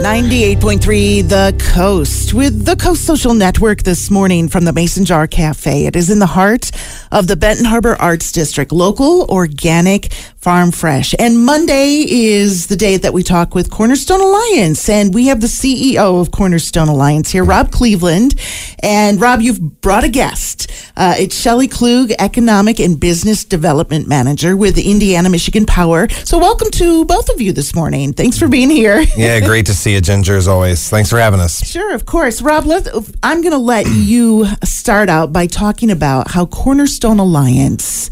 98.3 The Coast with the Coast Social Network this morning from the Mason Jar Cafe. It is in the heart of the Benton Harbor Arts District, local, organic, farm fresh. And Monday is the day that we talk with Cornerstone Alliance. And we have the CEO of Cornerstone Alliance here, Rob Cleveland. And Rob, you've brought a guest. Uh, it's Shelley Klug, Economic and Business Development Manager with Indiana Michigan Power. So welcome to both of you this morning. Thanks for being here. Yeah, great to see you, Ginger, as always. Thanks for having us. Sure, of course. Rob, I'm going to let you start out by talking about how Cornerstone Alliance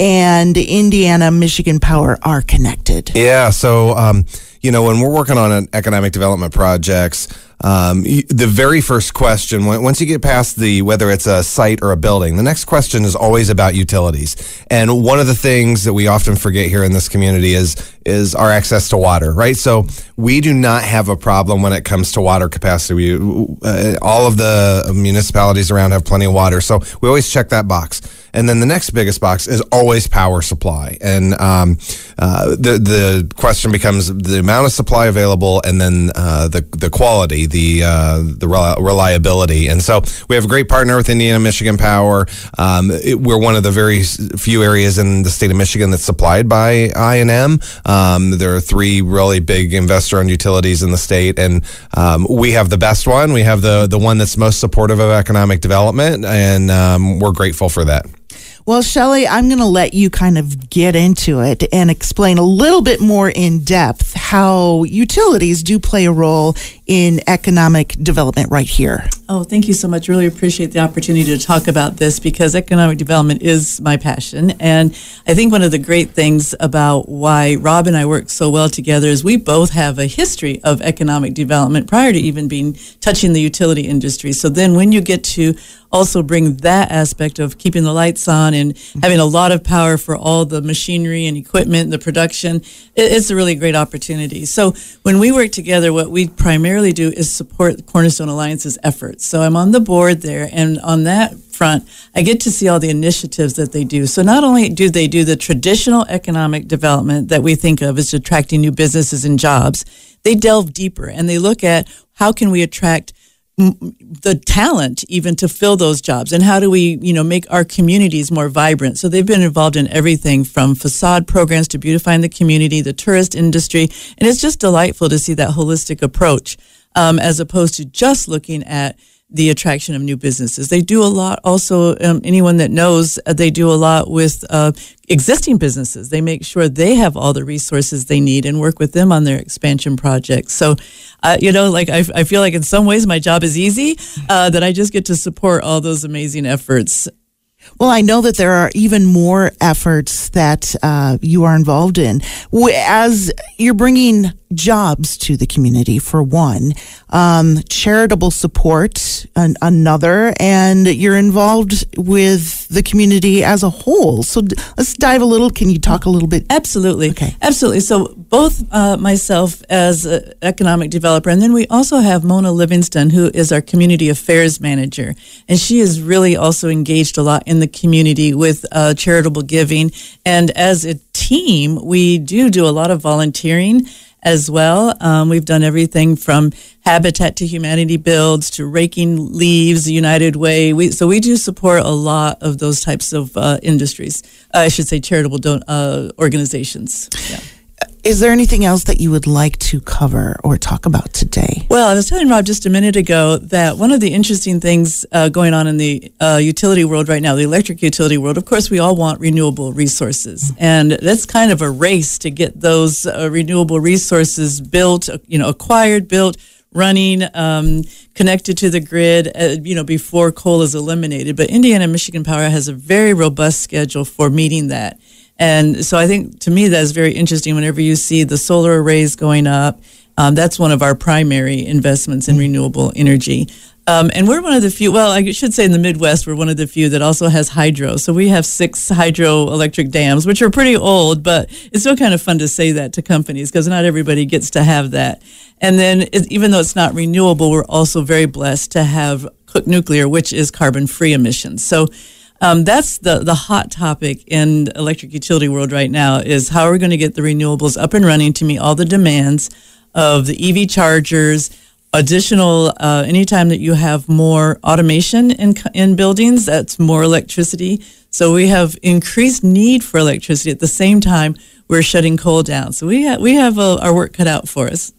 and Indiana Michigan Power are connected. Yeah, so, um, you know, when we're working on an economic development projects, um, the very first question, once you get past the whether it's a site or a building, the next question is always about utilities. And one of the things that we often forget here in this community is is our access to water, right? So we do not have a problem when it comes to water capacity. We, uh, all of the municipalities around have plenty of water, so we always check that box. And then the next biggest box is always power supply. And um, uh, the the question becomes the amount of supply available, and then uh, the the quality, the uh, the reliability. And so we have a great partner with Indiana Michigan Power. Um, it, we're one of the very few areas in the state of Michigan that's supplied by I and M. Um, there are three really big investor-owned utilities in the state, and um, we have the best one. We have the the one that's most supportive of economic development, and um, we're grateful for that. Well, Shelley, I'm going to let you kind of get into it and explain a little bit more in depth how utilities do play a role in economic development right here. Oh, thank you so much. Really appreciate the opportunity to talk about this because economic development is my passion. And I think one of the great things about why Rob and I work so well together is we both have a history of economic development prior to even being touching the utility industry. So then when you get to also bring that aspect of keeping the lights on and mm-hmm. having a lot of power for all the machinery and equipment, the production, it's a really great opportunity. So when we work together, what we primarily do is support Cornerstone Alliance's efforts. So I'm on the board there, and on that front, I get to see all the initiatives that they do. So not only do they do the traditional economic development that we think of as attracting new businesses and jobs, they delve deeper and they look at how can we attract the talent even to fill those jobs? And how do we you know make our communities more vibrant? So they've been involved in everything from facade programs to beautifying the community the tourist industry. And it's just delightful to see that holistic approach um, as opposed to just looking at the attraction of new businesses. They do a lot also, um, anyone that knows, uh, they do a lot with uh, existing businesses. They make sure they have all the resources they need and work with them on their expansion projects. So, uh, you know, like I, I, feel like in some ways my job is easy, uh, that I just get to support all those amazing efforts. Well, I know that there are even more efforts that uh, you are involved in. As you're bringing jobs to the community, for one, um, charitable support, an, another, and you're involved with the community as a whole. So d- let's dive a little. Can you talk a little bit? Absolutely. Okay. Absolutely. So both uh, myself as an economic developer, and then we also have Mona Livingston, who is our community affairs manager, and she is really also engaged a lot in the community with uh, charitable giving. And as a team, we do do a lot of volunteering as well. Um, we've done everything from Habitat to Humanity builds to raking leaves, United Way. We, so we do support a lot of those types of uh, industries. Uh, I should say charitable don- uh, organizations. Yeah. Is there anything else that you would like to cover or talk about today? Well, I was telling Rob just a minute ago that one of the interesting things uh, going on in the uh, utility world right now, the electric utility world, of course, we all want renewable resources. And that's kind of a race to get those uh, renewable resources built, you know, acquired, built, running, um, connected to the grid, uh, you know, before coal is eliminated. But Indiana Michigan Power has a very robust schedule for meeting that. And so I think to me that's very interesting whenever you see the solar arrays going up. Um, that's one of our primary investments in renewable energy. Um, and we're one of the few, well, I should say in the Midwest, we're one of the few that also has hydro. So we have six hydroelectric dams, which are pretty old, but it's still kind of fun to say that to companies because not everybody gets to have that. And then it, even though it's not renewable, we're also very blessed to have Cook Nuclear, which is carbon free emissions. So um, that's the, the hot topic in electric utility world right now is how are we going to get the renewables up and running to meet all the demands of the EV chargers, additional uh, anytime that you have more automation in, in buildings, that's more electricity. So we have increased need for electricity at the same time we're shutting coal down. So we, ha- we have uh, our work cut out for us.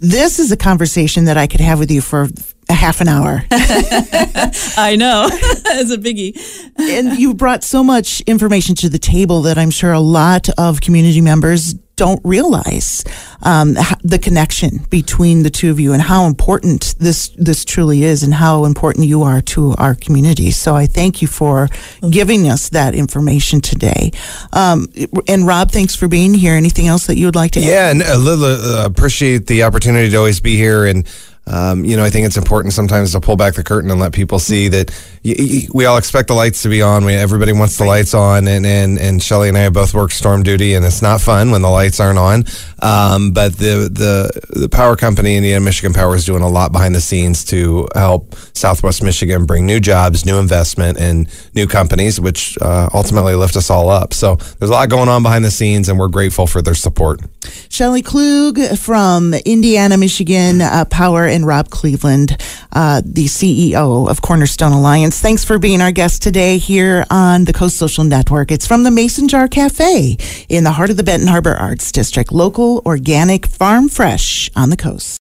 This is a conversation that I could have with you for a half an hour. I know. it's a biggie. and you brought so much information to the table that I'm sure a lot of community members don't realize um, the connection between the two of you and how important this this truly is and how important you are to our community. So I thank you for giving us that information today. Um, and Rob, thanks for being here. Anything else that you would like to yeah, add? Yeah, and uh, appreciate the opportunity to always be here and. Um, you know, I think it's important sometimes to pull back the curtain and let people see that y- y- we all expect the lights to be on. We, everybody wants the lights on, and and and Shelley and I both work storm duty, and it's not fun when the lights aren't on. Um, but the the the power company, Indiana Michigan Power, is doing a lot behind the scenes to help Southwest Michigan bring new jobs, new investment, and new companies, which uh, ultimately lift us all up. So there's a lot going on behind the scenes, and we're grateful for their support. Shelley Klug from Indiana Michigan uh, Power and Rob Cleveland, uh, the CEO of Cornerstone Alliance. Thanks for being our guest today here on the Coast Social Network. It's from the Mason Jar Cafe in the heart of the Benton Harbor Arts District, local, organic, farm fresh on the coast.